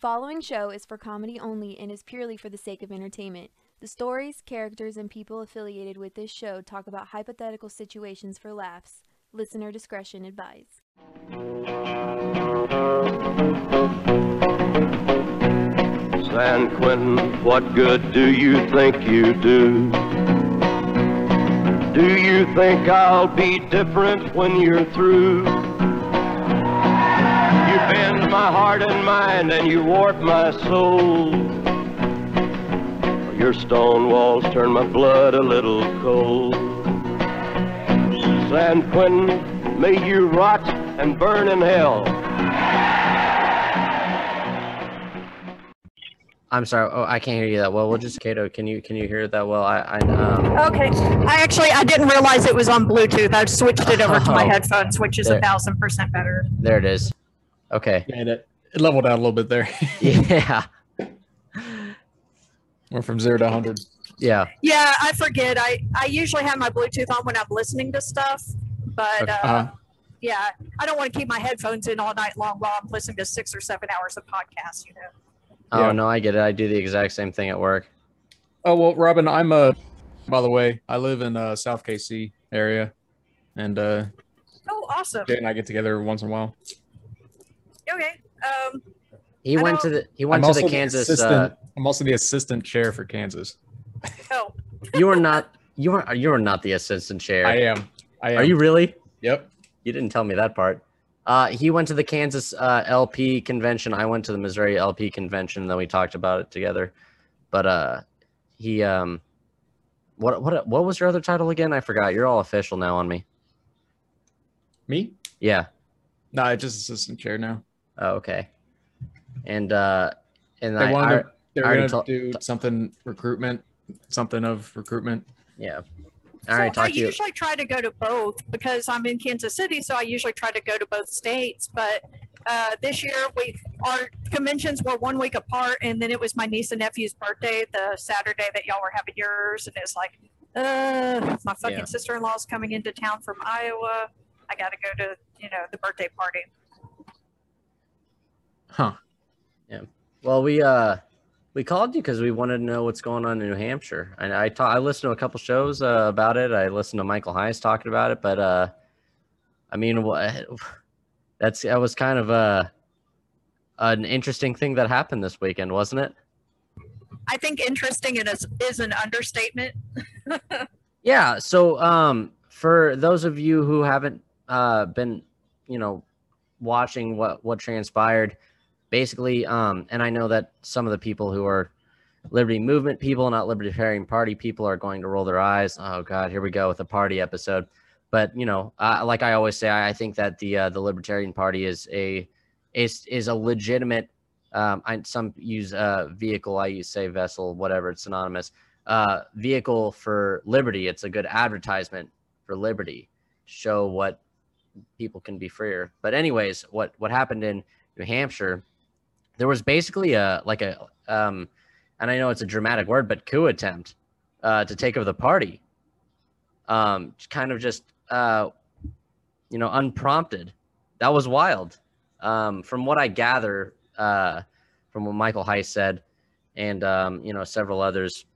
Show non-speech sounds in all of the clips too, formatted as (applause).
following show is for comedy only and is purely for the sake of entertainment. The stories, characters, and people affiliated with this show talk about hypothetical situations for laughs. Listener discretion advised. San Quentin, what good do you think you do? Do you think I'll be different when you're through? You bend my heart and mind and you warp my soul. Your stone walls turn my blood a little cold. San Quentin, may you rot and burn in hell. I'm sorry. Oh, I can't hear you that well. We'll just Kato. Can you can you hear that well? I I um. Okay, I actually, I didn't realize it was on Bluetooth. I switched it over to my Oh. headphones, which is There. a thousand percent better. There it is. Okay. And it, it leveled out a little bit there. (laughs) Yeah. We're from zero to 100. Yeah. Yeah, I forget. I, I usually have my Bluetooth on when I'm listening to stuff, but uh, Uh-huh. yeah, I don't want to keep my headphones in all night long while I'm listening to six or seven hours of podcasts, you know. Oh Yeah. no, I get it. I do the exact same thing at work. Oh, well, Robin, I'm, uh, by the way, I live in uh, South KC area. And uh, Oh, awesome. Jay and I get together once in a while. Okay. Um, He I went to don't- the he went I'm to the Kansas. assistant- Uh, I'm also the assistant chair for Kansas. oh, you are not you are you are not the assistant chair. I am. I am. Are you really? Yep. You didn't tell me that part. Uh, he went to the Kansas uh, LP convention. I went to the Missouri LP convention. And then we talked about it together. But uh, he um, what what what was your other title again? I forgot. You're all official now on me. Me? Yeah. No, I just assistant chair now. Oh, okay. And uh, and They I, wanted I to, they I already going told- to do something recruitment, something of recruitment. yeah. so I already I talked to you. usually try to go to both because I'm in Kansas City, so I usually try to go to both states. But uh, this year, we our conventions were one week apart, and then it was my niece and nephew's birthday the Saturday that y'all were having yours, and it's like, uh, my fucking Yeah. sister-in-law's coming into town from Iowa. I got to go to you know the birthday party. Huh. Yeah. Well, we uh we called you because we wanted to know what's going on in New Hampshire. And I ta- I listened to a couple shows uh, about it. I listened to Michael Heise talking about it, but uh, I mean, what (laughs) that's that was kind of a an interesting thing that happened this weekend, wasn't it? I think interesting is is an understatement. (laughs) Yeah. So, um, for those of you who haven't uh, been, you know, watching what what transpired, basically, um, and I know that some of the people who are Liberty Movement people, not Libertarian Party people, are going to roll their eyes. Oh God, here we go with a party episode. But you know, uh, like I always say, I think that the uh, the Libertarian Party is a is is a legitimate. Um, I, some use uh, vehicle. I use say vessel, whatever. It's synonymous uh, vehicle for liberty. It's a good advertisement for liberty, show what people can be freer. But anyways, what what happened in New Hampshire? There was basically a like a um, and I know it's a dramatic word, but coup attempt uh, to take over the party. Um, kind of just uh, you know unprompted. That was wild. Um, from what I gather, uh, from what Michael Heise said, and um, you know several others,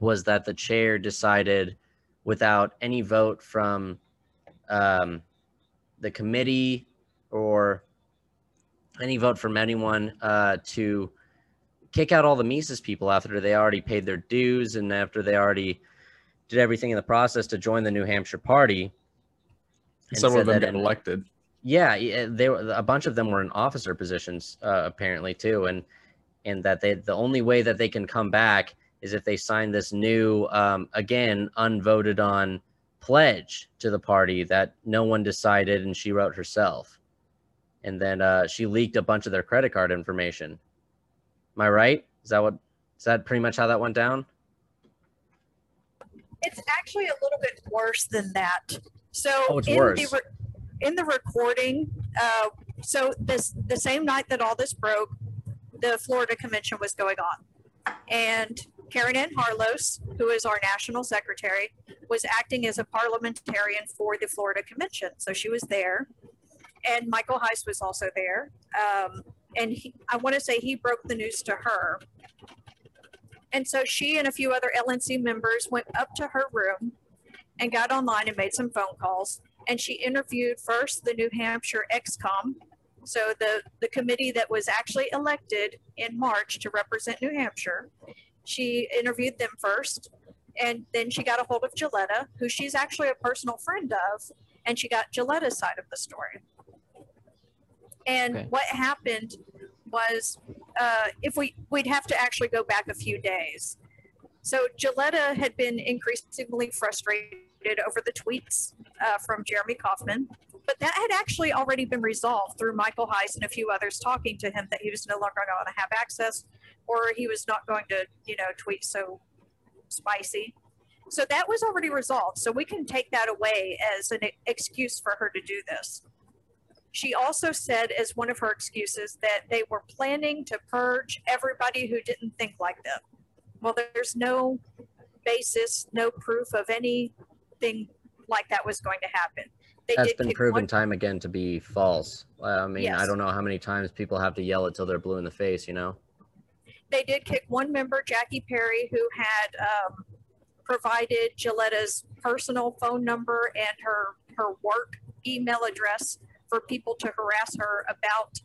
was that the chair decided without any vote from um, the committee or any vote from anyone uh, to kick out all the Mises people after they already paid their dues and after they already did everything in the process to join the New Hampshire party. and Several of them got in- elected. yeah, yeah, they were a bunch of them were in officer positions uh, apparently too, and and that they the only way that they can come back is if they sign this new um, again unvoted on pledge to the party that no one decided and she wrote herself, and then uh, she leaked a bunch of their credit card information. Am I right? Is that what? Is that pretty much how that went down? It's actually a little bit worse than that. So Oh, it's in worse. the re- in the recording, uh, so this the same night that all this broke, the Florida convention was going on, and Caryn Ann Harlos, who is our national secretary, was acting as a parliamentarian for the Florida convention. So she was there, and Michael Heise was also there. Um, and he, I want to say he broke the news to her. And so she and a few other LNC members went up to her room and got online and made some phone calls. And she interviewed first the New Hampshire XCOM, so the, the committee that was actually elected in March to represent New Hampshire. She interviewed them first, and then she got a hold of Jilletta, who she's actually a personal friend of, and she got Jilletta's side of the story. And Okay. what happened was, uh, if we, we'd have to actually go back a few days. So Jilletta had been increasingly frustrated over the tweets uh, from Jeremy Kaufman, but that had actually already been resolved through Michael Heise and a few others talking to him that he was no longer going to have access, or he was not going to, you know, tweet so spicy. So that was already resolved. So we can take that away as an excuse for her to do this. She also said, as one of her excuses, that they were planning to purge everybody who didn't think like them. Well, there's no basis, no proof of anything like that was going to happen. They That's did been proven one- time again to be false. I mean, I don't know how many times people have to yell it till they're blue in the face, you know? they did kick one member, Jackie Perry, who had um, provided Jilletta's personal phone number and her her work email address for people to harass her about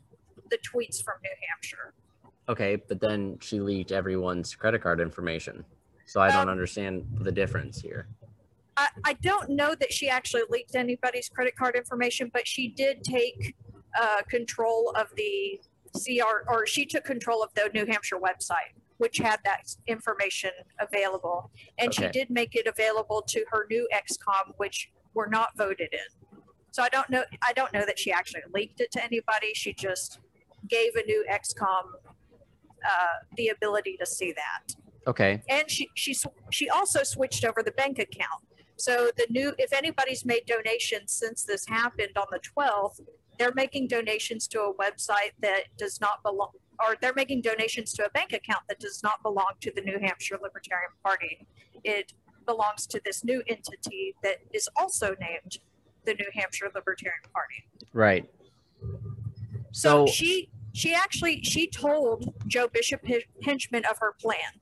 the tweets from New Hampshire. Okay, but then she leaked everyone's credit card information. So I don't Um, understand the difference here. I, I don't know that she actually leaked anybody's credit card information, but she did take uh, control of the CR, or she took control of the New Hampshire website, which had that information available. And she did make it available to her new XCOM, which were not voted in. So I don't know, I don't know that she actually leaked it to anybody. She just gave a new XCOM uh, the ability to see that Okay, and she she she also switched over the bank account. So the new, if anybody's made donations since this happened on the 12th, they're making donations to a website that does not belong, or they're making donations to a bank account that does not belong to the New Hampshire Libertarian Party. It belongs to this new entity that is also named the New Hampshire Libertarian Party. right. So, So, she she actually she told Joe Bishop Henchman of her plan.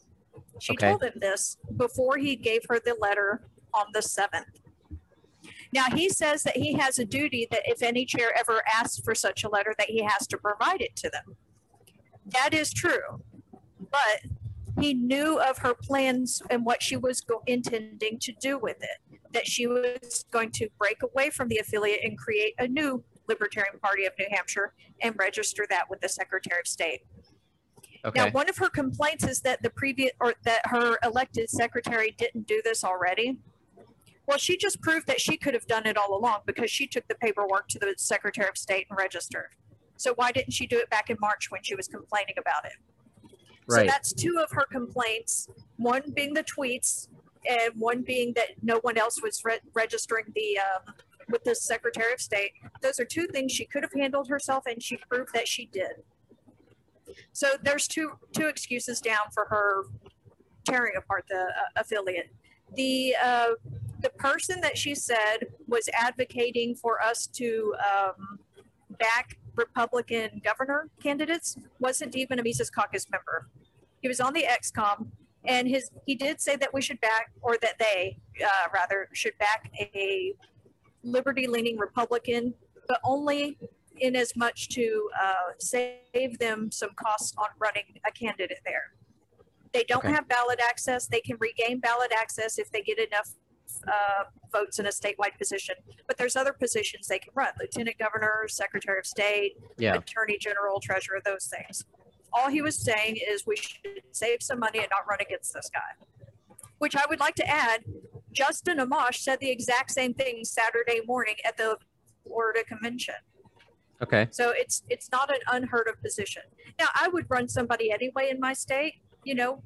She Okay. told him this before he gave her the letter on the seventh. Now he says that he has a duty that if any chair ever asks for such a letter, that he has to provide it to them. That is true, but he knew of her plans and what she was go- intending to do with it. That she was going to break away from the affiliate and create a new Libertarian Party of New Hampshire and register that with the Secretary of State. Okay. Now, one of her complaints is that the previous or that her elected secretary didn't do this already. Well, she just proved that she could have done it all along because she took the paperwork to the Secretary of State and registered. So why didn't she do it back in March when she was complaining about it? Right. So that's two of her complaints. One being the tweets, and one being that no one else was re- registering the um, with the Secretary of State. Those are two things she could have handled herself, and she proved that she did. So there's two two excuses down for her tearing apart the uh, affiliate. The uh, the person that she said was advocating for us to um, back Republican governor candidates wasn't even a Mises Caucus member. He was on the XCOM, and his he did say that we should back, or that they uh, rather should back a liberty-leaning Republican, but only in as much to uh, save them some costs on running a candidate there. They don't Okay. have ballot access. They can regain ballot access if they get enough uh, votes in a statewide position. But there's other positions they can run: lieutenant governor, secretary of state, yeah, attorney general, treasurer, those things. All he was saying is we should save some money and not run against this guy. Which I would like to add, Justin Amash said the exact same thing Saturday morning at the Florida convention. okay, So it's it's not an unheard of position. Now I would run somebody anyway in my state. You know,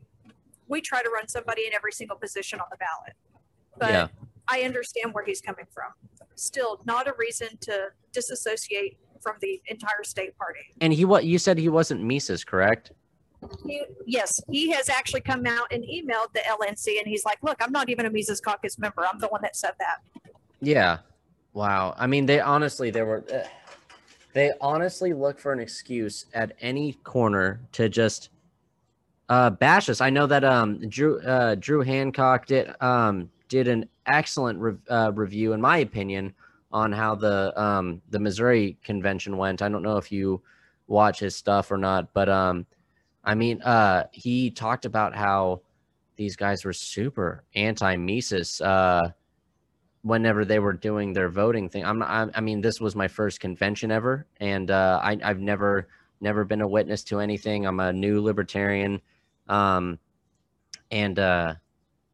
we try to run somebody in every single position on the ballot. But Yeah. I understand where he's coming from. Still, not a reason to disassociate from the entire state party. and he what you said he wasn't Mises, correct? He, yes, he has actually come out and emailed the LNC, and he's like, "Look, I'm not even a Mises Caucus member. I'm the one that said that." Yeah. Wow. I mean, they honestly, there were. Uh, They honestly look for an excuse at any corner to just uh, bash us. I know that um, Drew uh, Drew Hancock did um, did an excellent re- uh, review, in my opinion, on how the um, the Missouri convention went. I don't know if you watch his stuff or not, but um, I mean, uh, he talked about how these guys were super anti Mises. Uh, whenever they were doing their voting thing. I'm I, I mean, this was my first convention ever, and uh, I, I've never never been a witness to anything. I'm a new libertarian, um, and uh,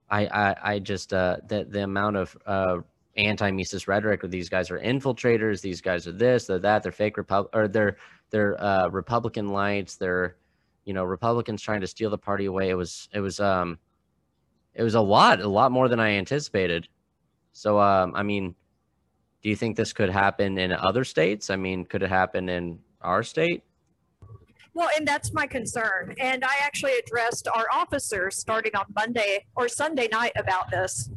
I, I I just uh, the the amount of uh, anti-Mises rhetoric these guys are infiltrators. These guys are this, they're that. They're fake Repub or they're they're uh, Republican lights. They're you know Republicans trying to steal the party away. It was it was um it was a lot a lot more than I anticipated. So, um, I mean, do you think this could happen in other states? I mean, could it happen in our state? Well, and that's my concern. And I actually addressed our officers starting on Monday or Sunday night about this.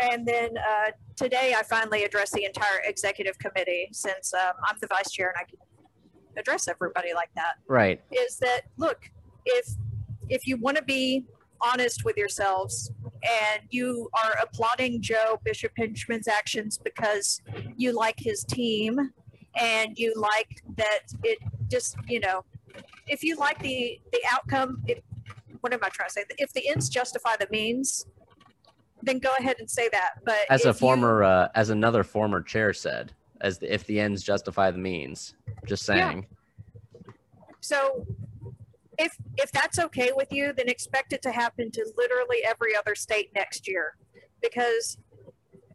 And then uh, today I finally addressed the entire executive committee since um, I'm the vice chair and I can address everybody like that. Right. Is that look, if if you want to be honest with yourselves and you are applauding Joe Bishop Henchman's actions because you like his team and you like that it just, you know, if you like the the outcome, if, what am I trying to say? If the ends justify the means, then go ahead and say that. But As a if you- former, uh, as another former chair said, as the, if the ends justify the means. Just Yeah. saying. So if if that's okay with you, then expect it to happen to literally every other state next year. Because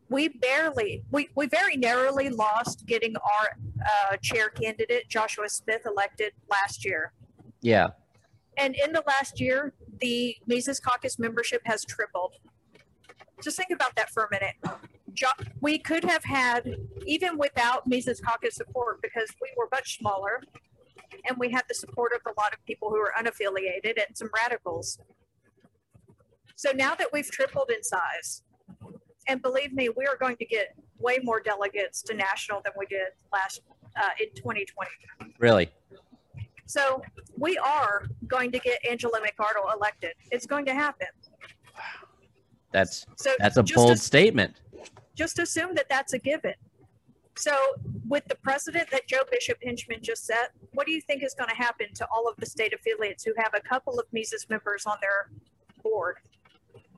we barely we, we very narrowly lost getting our uh, chair candidate Joshua Smith elected last year. Yeah. And in the last year, the Mises Caucus membership has tripled. Just think about that for a minute. We could have had, even without Mises Caucus support, because we were much smaller, and we had the support of a lot of people who are unaffiliated and some radicals. So now that we've tripled in size, and believe me, we are going to get way more delegates to national than we did last uh, in 2020. Really. So we are going to get Angela McArdle elected. It's going to happen. That's So that's a bold statement. just assume that that's a given. So with the precedent that Joe Bishop Henchman just set, what do you think is going to happen to all of the state affiliates who have a couple of Mises members on their board?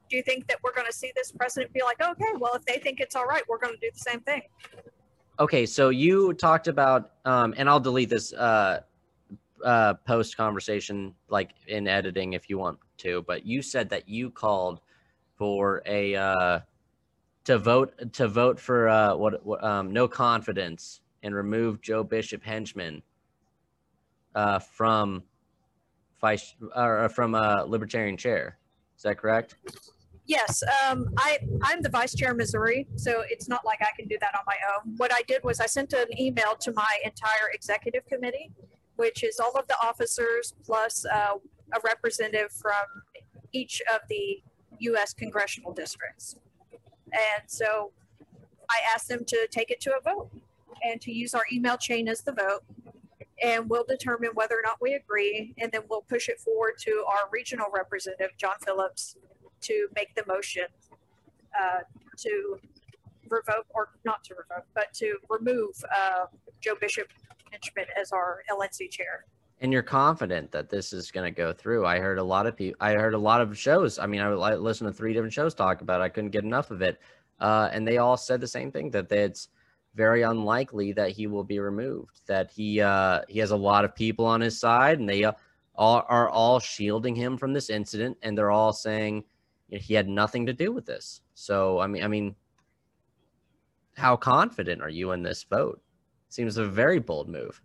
Do you think that we're going to see this precedent be like, okay, well, if they think it's all right, we're going to do the same thing? Okay, so you talked about, um, and I'll delete this uh, uh, post conversation, like in editing, if you want to. But you said that you called for a uh, to vote to vote for uh, what, what um, no confidence and remove Joe Bishop Henchman uh, from vice or from a libertarian chair. Is that correct? Yes, um, I, I'm the vice chair of Missouri, so it's not like I can do that on my own. What I did was I sent an email to my entire executive committee, which is all of the officers plus uh, a representative from each of the U.S. congressional districts. And so I asked them to take it to a vote and to use our email chain as the vote. And we'll determine whether or not we agree, and then we'll push it forward to our regional representative, John Phillips, to make the motion uh, to revoke, or not to revoke, but to remove uh, Joe Bishop Henchman as our LNC chair. And you're confident that this is going to go through. I heard a lot of people. I heard a lot of shows. I mean, I, I listened to three different shows talk about. It. I couldn't get enough of it, uh, and they all said the same thing that it's very unlikely that he will be removed. That he uh, he has a lot of people on his side, and they uh, all are all shielding him from this incident, and they're all saying he had nothing to do with this. So I mean, I mean, how confident are you in this vote? Seems a very bold move.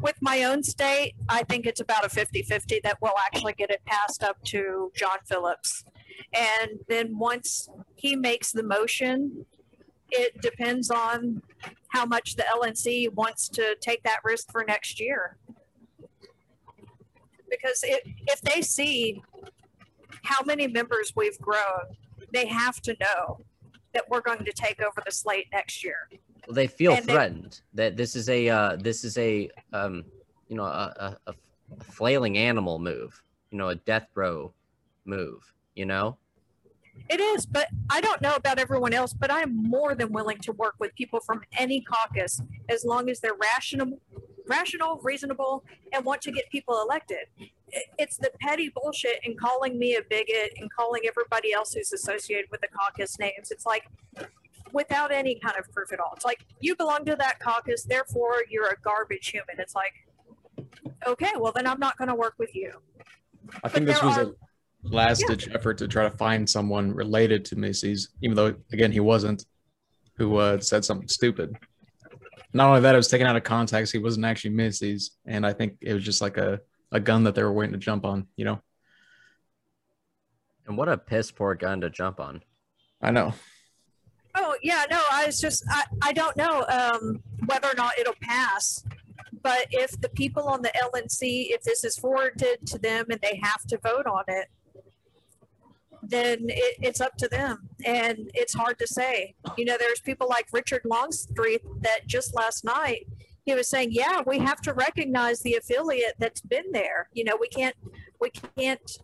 With my own state, I think it's about a 50 50 that we'll actually get it passed up to John Phillips. And then once he makes the motion, it depends on how much the LNC wants to take that risk for next year. Because if, if they see how many members we've grown, they have to know that we're going to take over the slate next year. They feel And threatened that this is a uh, this is a um, you know a, a, a flailing animal move, you know, a death row move. You know, It is, but I don't know about everyone else, but I'm more than willing to work with people from any caucus as long as they're rational, rational, reasonable, and want to get people elected. It's the petty bullshit and calling me a bigot and calling everybody else who's associated with the caucus names. It's like without any kind of proof at all. It's like you belong to that caucus, therefore you're a garbage human. It's like, okay, well then I'm not going to work with you. I think this was are- a last ditch effort to try to find someone related to Mises, even though again he wasn't, who uh, said something stupid. Not only that, it was taken out of context. He wasn't actually Mises, and I think it was just like a, a gun that they were waiting to jump on. You know, and what a piss poor gun to jump on. I know. Yeah, no, I was just I, I don't know um, whether or not it'll pass, but if the people on the LNC, if this is forwarded to them and they have to vote on it, then it, it's up to them, and it's hard to say. You know, there's people like Richard Longstreth that just last night he was saying, yeah, we have to recognize the affiliate that's been there. You know, we can't we can't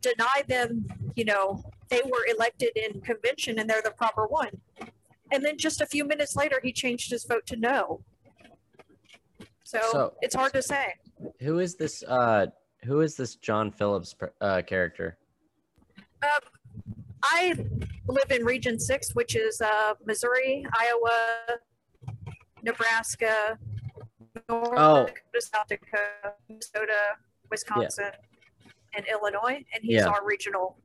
deny them. You know, they were elected in convention and they're the proper one. And then just a few minutes later, he changed his vote to no. So, So- it's hard to say. Who is this? Uh, who is this John Phillips per- uh, character? I live in Region 6, which is uh, Missouri, Iowa, Nebraska, North Oh. Dakota, South Dakota, Minnesota, Wisconsin, and Illinois. And he's Yeah. our regional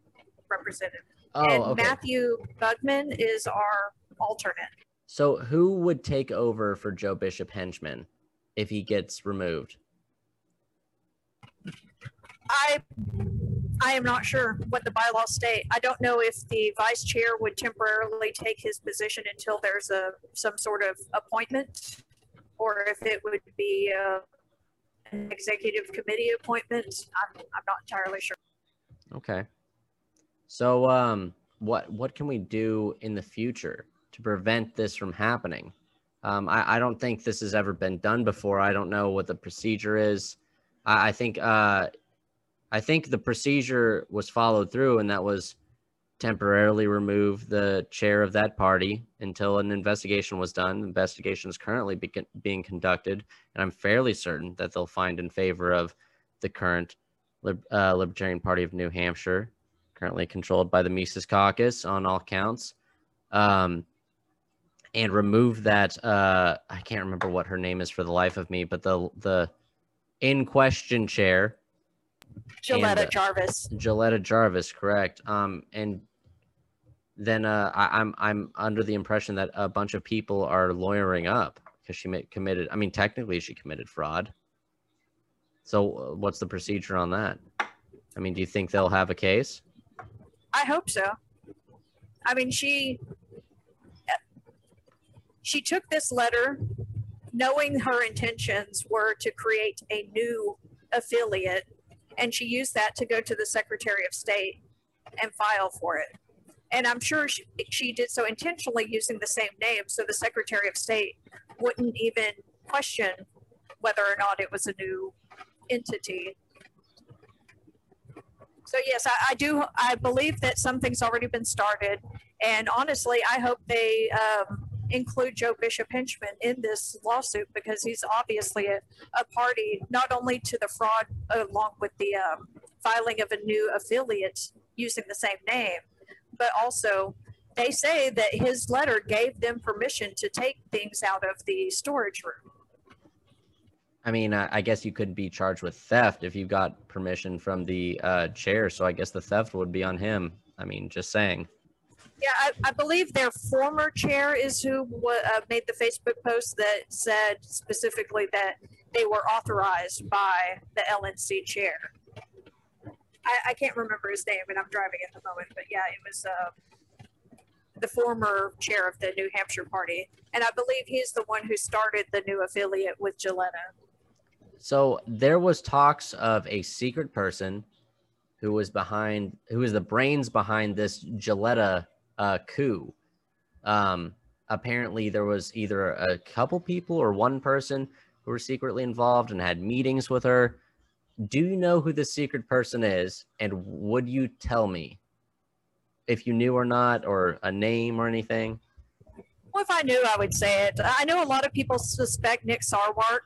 representative. Oh, and okay. Matthew Bugman is our alternate. So who would take over for Joe Bishop Henchman if he gets removed? I I am not sure what the bylaws state. I don't know if the vice chair would temporarily take his position until there's a some sort of appointment, or if it would be uh, an executive committee appointment. I'm I'm not entirely sure. Okay. So um what what can we do in the future to prevent this from happening? Um I, I don't think this has ever been done before. I don't know what the procedure is. I, I think uh I think the procedure was followed through and that was temporarily remove the chair of that party until an investigation was done. The investigation is currently be- being conducted, and I'm fairly certain that they'll find in favor of the current Lib- uh, Libertarian Party of New Hampshire, currently controlled by the Mises Caucus on all counts, um, and remove that. Uh, I can't remember what her name is for the life of me, but the the in question chair, Jilletta uh, Jarvis. Jilletta Jarvis, correct? Um, and then uh, I, I'm I'm under the impression that a bunch of people are lawyering up because she ma- committed. I mean, technically, she committed fraud. So, uh, what's the procedure on that? I mean, do you think they'll have a case? I hope so. I mean, she she took this letter knowing her intentions were to create a new affiliate, and she used that to go to the Secretary of State and file for it. And I'm sure she, she did so intentionally using the same name, so the Secretary of State wouldn't even question whether or not it was a new entity. So yes, I, I do. I believe that something's already been started, and honestly, I hope they um, include Joe Bishop Henchman in this lawsuit because he's obviously a, a party not only to the fraud along with the um, filing of a new affiliate using the same name, but also they say that his letter gave them permission to take things out of the storage room. I mean, I, I guess you could be charged with theft if you got permission from the uh, chair. So I guess the theft would be on him. I mean, just saying. Yeah, I, I believe their former chair is who uh, made the Facebook post that said specifically that they were authorized by the LNC chair. I, I can't remember his name, and I'm driving at the moment, but yeah, it was uh, the former chair of the New Hampshire party, and I believe he's the one who started the new affiliate with Jilletta. So there was talks of a secret person who was behind, who was the brains behind this Jilletta uh, coup. Um, apparently there was either a couple people or one person who were secretly involved and had meetings with her. Do you know who the secret person is? And would you tell me if you knew or not, or a name or anything? Well, if I knew, I would say it. I know a lot of people suspect Nick Sarwark.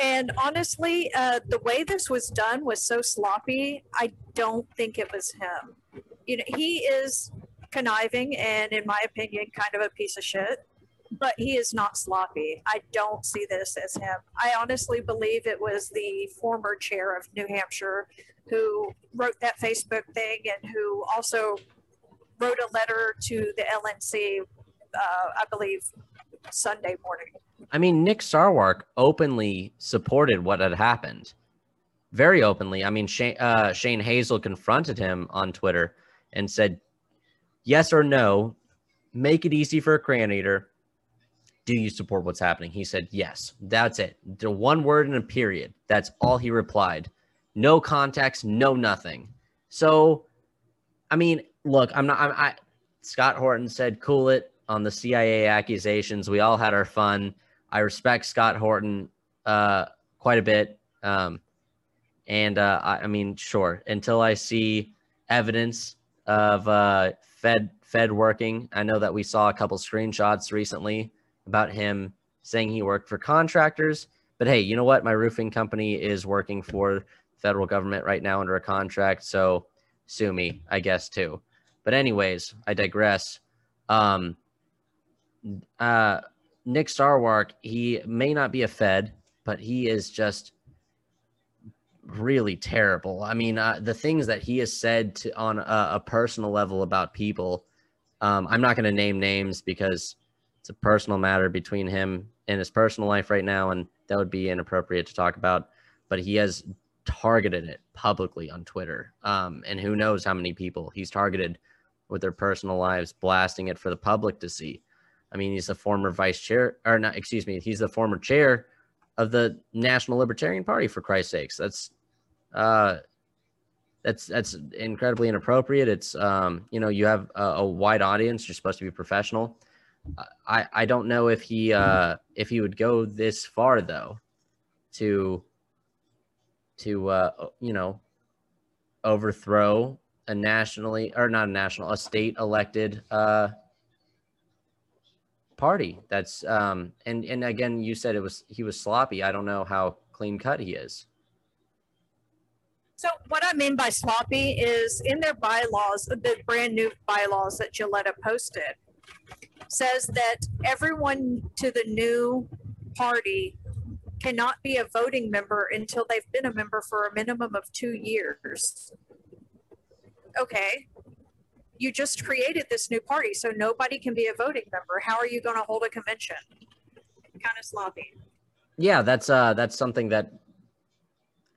And honestly, uh, the way this was done was so sloppy. I don't think it was him. You know, he is conniving and, in my opinion, kind of a piece of shit. But he is not sloppy. I don't see this as him. I honestly believe it was the former chair of New Hampshire who wrote that Facebook thing and who also wrote a letter to the LNC, uh, I believe, Sunday morning. I mean, Nick Sarwark openly supported what had happened, very openly. I mean, Shane, uh, Shane Hazel confronted him on Twitter and said, "Yes or no, make it easy for a crayon eater. Do you support what's happening?" He said, "Yes." That's it. The one word and a period. That's all he replied. No context, no nothing. So, I mean, look, I'm not. I'm, I Scott Horton said, "Cool it." On the CIA accusations, we all had our fun. I respect Scott Horton uh, quite a bit. Um, and uh, I, I, mean, sure, until I see evidence of uh, Fed Fed working, I know that we saw a couple screenshots recently about him saying he worked for contractors. But hey, you know what? My roofing company is working for federal government right now under a contract, so sue me, I guess too. But anyways, I digress. Um, uh, Nick Sarwark, he may not be a Fed, but he is just really terrible. I mean, uh, the things that he has said to, on a, a personal level about people, um, I'm not going to name names because it's a personal matter between him and his personal life right now, and that would be inappropriate to talk about. But he has targeted it publicly on Twitter, um, and who knows how many people he's targeted with their personal lives, blasting it for the public to see. I mean, he's the former vice chair, or not, excuse me, he's the former chair of the National Libertarian Party, for Christ's sakes. That's, uh, that's that's incredibly inappropriate. It's um, you know, you have a, a wide audience. You're supposed to be professional. I I don't know if he uh if he would go this far though, to to uh you know overthrow a nationally or not a national a state elected uh party. That's um and and again you said it was he was sloppy. I don't know how clean cut he is. So what I mean by sloppy is in their bylaws, the brand new bylaws that Jilletta posted says that everyone to the new party cannot be a voting member until they've been a member for a minimum of two years. Okay, you just created this new party, so nobody can be a voting member. How are you going to hold a convention? Kind of sloppy. Yeah, that's uh that's something that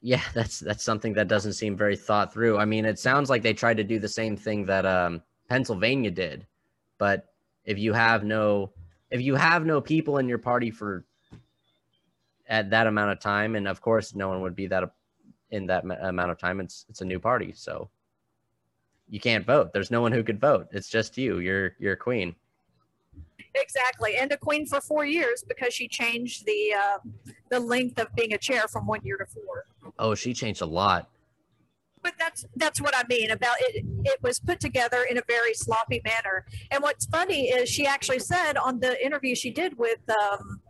yeah, (laughs) that's that's something that doesn't seem very thought through. I mean, it sounds like they tried to do the same thing that um Pennsylvania did. But if you have no if you have no people in your party for at that amount of time and of course no one would be that in that amount of time it's it's a new party. So you can't vote. There's no one who could vote. It's just you. You're you're queen. Exactly, and a queen for four years because she changed the uh, the length of being a chair from one year to four. Oh, she changed a lot. But that's that's what I mean about it. It was put together in a very sloppy manner. And what's funny is she actually said on the interview she did with um,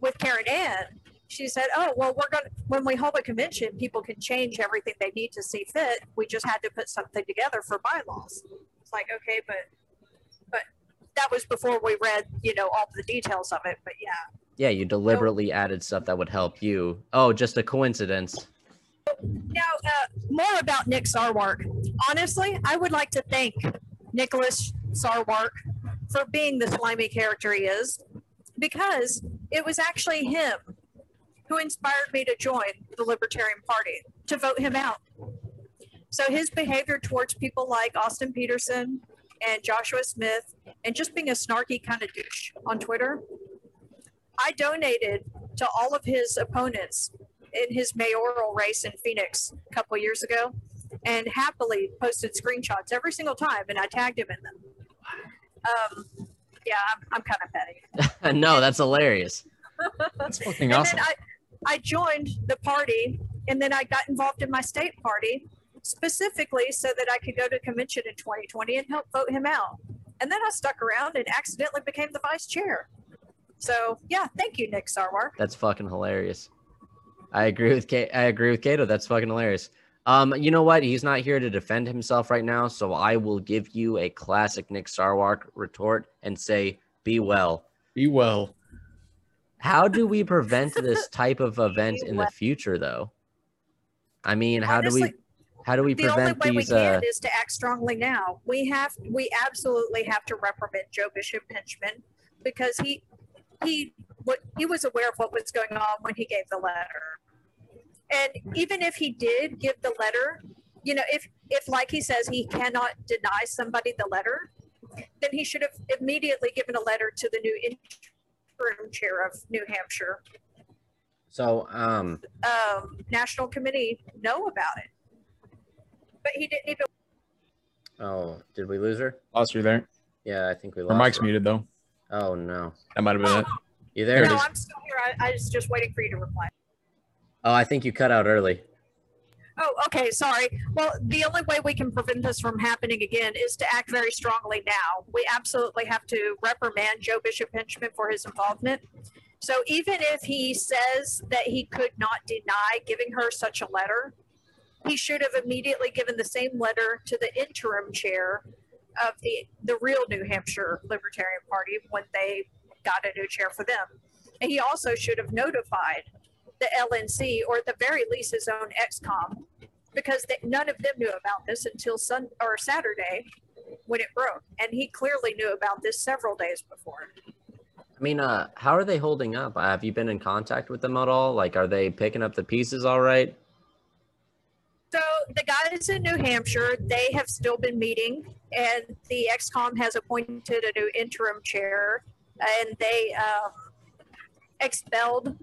with Caryn Ann she said, "Oh, well, we're going to when we hold a convention, people can change everything they need to see fit. We just had to put something together for bylaws." It's like, okay, but but that was before we read, you know, all the details of it. But yeah. Yeah, you deliberately added stuff that would help you. Oh, just a coincidence. Now, uh, more about Nick Sarwark. Honestly, I would like to thank Nicholas Sarwark for being the slimy character he is, because it was actually him who inspired me to join the Libertarian Party, to vote him out. So his behavior towards people like Austin Petersen and Joshua Smith, and just being a snarky kind of douche on Twitter, I donated to all of his opponents in his mayoral race in Phoenix a couple years ago and happily posted screenshots every single time and I tagged him in them. Um, Yeah, I'm, I'm kind of petty. (laughs) no, that's hilarious. That's fucking and awesome. then I, I joined the party and then I got involved in my state party specifically so that I could go to convention in 2020 and help vote him out. And then I stuck around and accidentally became the vice chair. So yeah, thank you, Nick Sarwark. That's fucking hilarious. I agree with Kate. I agree with Kato. That's fucking hilarious. Um, you know what? He's not here to defend himself right now, so I will give you a classic Nick Sarwark retort and say, "Be well." Be well. How do we prevent (laughs) this type of event in the future, though? I mean, how do we how do we the only prevent way we these? can Uh, is to act strongly now. We have, we absolutely have to reprimand Joe Bishop Henchman because he, he, what he was aware of what was going on when he gave the letter. And even if he did give the letter, you know, if, if like he says, he cannot deny somebody the letter, then he should have immediately given a letter to the new interim chair of New Hampshire, so, um, um, National Committee know about it. But he didn't even oh, did we lose her? Lost you there. Yeah, I think we Her lost. mic's her. muted though. Oh no, That might have been it. you there? No, I'm still here. I, I was just waiting for you to reply. Oh, I think you cut out early. Oh, okay. Sorry. Well, the only way we can prevent this from happening again is to act very strongly now. We absolutely have to reprimand Joe Bishop Henchman for his involvement. So even if he says that he could not deny giving her such a letter, he should have immediately given the same letter to the interim chair of the the real New Hampshire Libertarian Party when they got a new chair for them. And he also should have notified the LNC or at the very least his own XCOM because they, none of them knew about this until Sun or Saturday when it broke. And he clearly knew about this several days before. I mean, uh, how are they holding up? Uh, Have you been in contact with them at all? Like, are they picking up the pieces all right? So the guys in New Hampshire, they have still been meeting, and the XCOM has appointed a new interim chair, and they um, expelled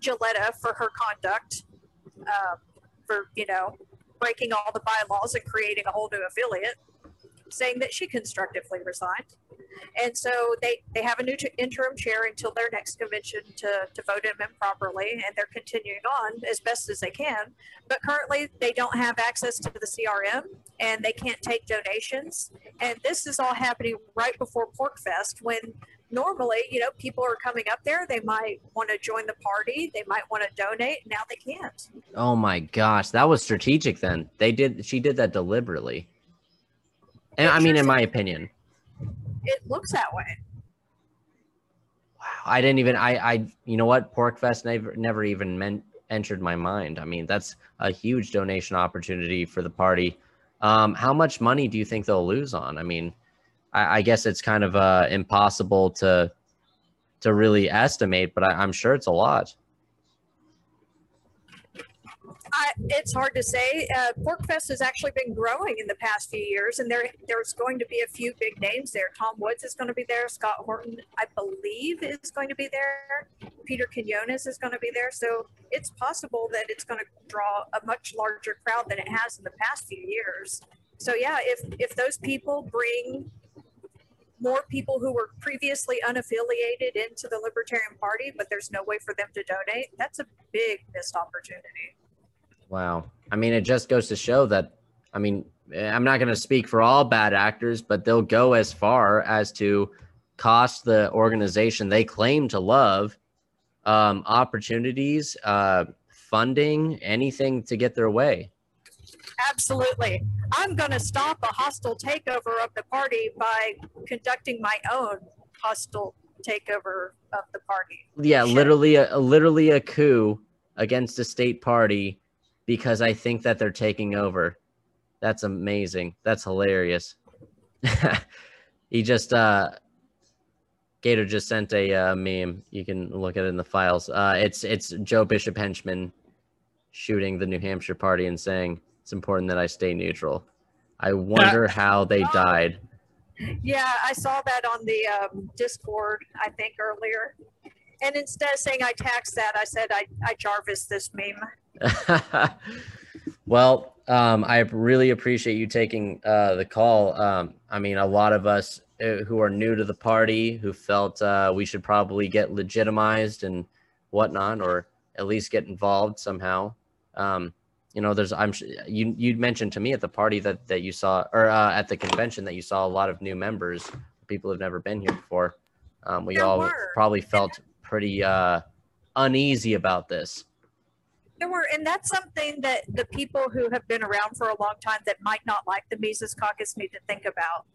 Jilletta for her conduct, um, for you know breaking all the bylaws and creating a whole new affiliate, saying that she constructively resigned. And so they, they have a new interim chair until their next convention to, to vote him in properly, and they're continuing on as best as they can but currently they don't have access to the CRM and they can't take donations. And this is all happening right before PorcFest when normally, you know, people are coming up there. They might want to join the party. They might want to donate. Now they can't. Oh my gosh, that was strategic. Then they did. She did that deliberately. And I mean, in my opinion, It looks that way. wow, I didn't even. I, I, you know what? PorcFest never, never even meant entered my mind. I mean, that's a huge donation opportunity for the party. Um, how much money do you think they'll lose on? I mean, I, I guess it's kind of uh, impossible to to really estimate, but I, I'm sure it's a lot. I, it's hard to say. Uh, PorcFest has actually been growing in the past few years, and there there's going to be a few big names there. Tom Woods is going to be there. Scott Horton, I believe, is going to be there. Peter Quinones is going to be there. So it's possible that it's going to draw a much larger crowd than it has in the past few years. So yeah, if if those people bring more people who were previously unaffiliated into the Libertarian Party, but there's no way for them to donate, that's a big missed opportunity. Wow. I mean, it just goes to show that, I mean, eh, I'm not going to speak for all bad actors, but they'll go as far as to cost the organization they claim to love um, opportunities, uh, funding, anything to get their way. Absolutely. I'm going to stop a hostile takeover of the party by conducting my own hostile takeover of the party. Yeah, Sure. literally, a, literally a coup against a state party because I think that they're taking over. That's amazing. That's hilarious. (laughs) he just uh Gator just sent a uh, meme. You can look at it in the files. Uh it's it's Joe Bishop henchman shooting the New Hampshire party and saying it's important that I stay neutral. I wonder how they died. Yeah, I saw that on the um, Discord, I think, earlier. And instead of saying I taxed that, I said I, I Jarvis this meme. (laughs) Well, um, I really appreciate you taking uh, the call. Um, I mean, a lot of us uh, who are new to the party who felt uh, we should probably get legitimized and whatnot, or at least get involved somehow. Um, you know, there's I'm you you mentioned to me at the party that that you saw or uh, at the convention that you saw a lot of new members, people who've never been here before. Um, we There all were. probably felt pretty uh, uneasy about this. There were, and that's something that the people who have been around for a long time that might not like the Mises Caucus need to think about.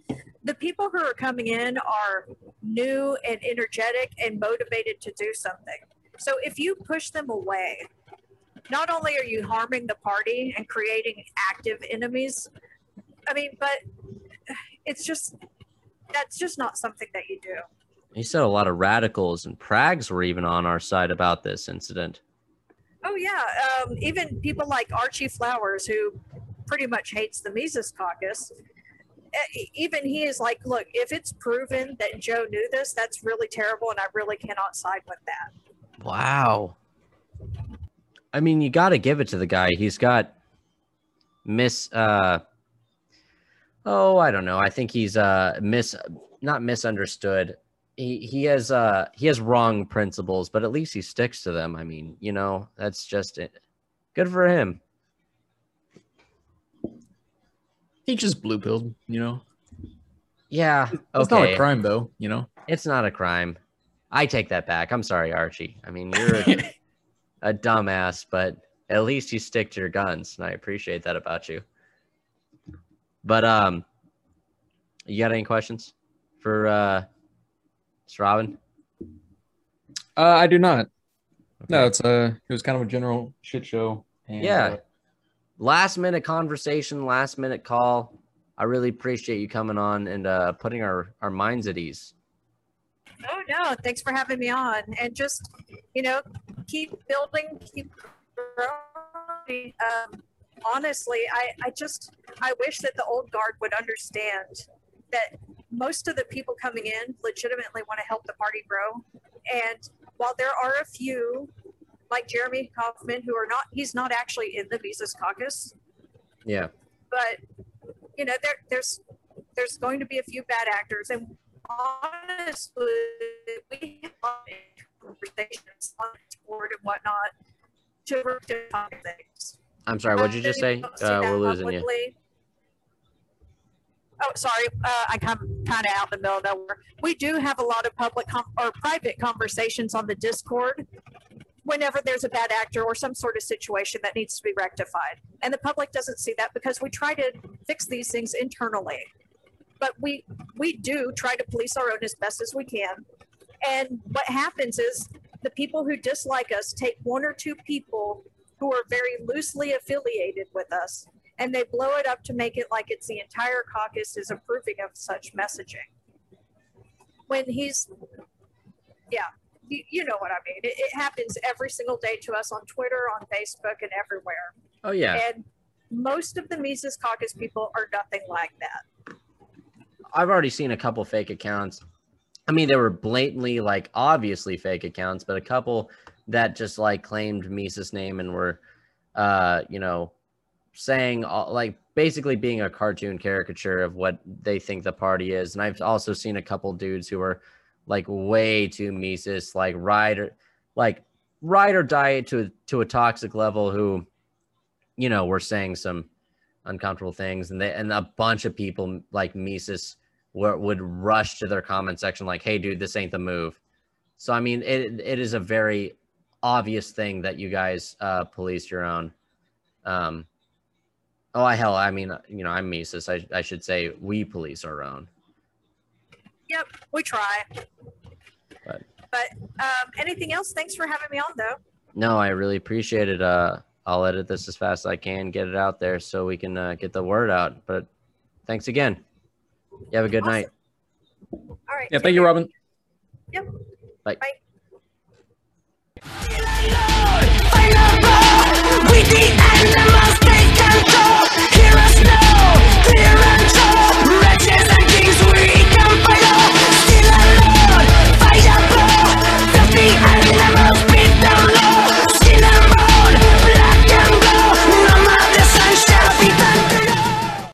The people who are coming in are new and energetic and motivated to do something. So if you push them away, not only are you harming the party and creating active enemies, I mean, but it's just that's just not something that you do. You said a lot of radicals and prags were even on our side about this incident. Oh yeah, um, even people like Archie Flowers, who pretty much hates the Mises Caucus. Even he is like, look, if it's proven that Joe knew this, that's really terrible, and I really cannot side with that. Wow. I mean, you got to give it to the guy. He's got miss. Uh, oh, I don't know. I think he's uh mis not misunderstood. He he has uh he has wrong principles, but at least he sticks to them. I mean, you know, that's just it. Good for him. He just blue pilled, you know. Yeah. It's not a crime though, you know. It's not a crime. I take that back. I'm sorry, Archie. I mean, you're a, (laughs) a dumbass, but at least you stick to your guns, and I appreciate that about you. But um, you got any questions for uh. Robin? Uh, I do not. No, it's a it was kind of a general shit show. And, Yeah. uh, Last minute conversation, last minute call. I really appreciate you coming on and uh, putting our our minds at ease. Oh no, thanks for having me on, and just you know, keep building, keep growing. Um, honestly, I I just I wish that the old guard would understand that most of the people coming in legitimately want to help the party grow, and while there are a few like Jeremy Kauffman who are not, he's not actually in the Mises Caucus, Yeah. but you know there there's there's going to be a few bad actors and honestly we have conversations on board and whatnot to work to talk things I'm sorry. What'd you just say? Uh, we're losing you. Oh, sorry. Uh, I come kind of out in the middle of nowhere. We do have a lot of public or private conversations on the Discord whenever there's a bad actor or some sort of situation that needs to be rectified. And the public doesn't see that because we try to fix these things internally. But we we do try to police our own as best as we can. And what happens is the people who dislike us take one or two people who are very loosely affiliated with us and they blow it up to make it like it's the entire caucus is approving of such messaging. When he's, yeah, you, you know what I mean. It, it happens every single day to us on Twitter, on Facebook, and everywhere. Oh yeah. And most of the Mises Caucus people are nothing like that. I've already seen a couple fake accounts. I mean, they were blatantly like obviously fake accounts, but a couple that just like claimed Mises' name and were, uh, you know, saying like basically being a cartoon caricature of what they think the party is. And I've also seen a couple dudes who are like way too Mises, like ride or like ride or die to to a toxic level who, you know, were saying some uncomfortable things. And they and a bunch of people like Mises were, would rush to their comment section like hey dude this ain't the move. So i mean it, it is a very obvious thing that you guys uh police your own. Um Oh, I hell, I mean, uh, you know, I'm Mises. I, I should say we police our own. Yep, we try. But, but um, anything else? Thanks for having me on, though. No, I really appreciate it. Uh, I'll edit this as fast as I can, get it out there so we can uh, get the word out. But thanks again. You have a good awesome. night. All right. Yeah, thank you. Robin. Yep. Bye. Bye. Go!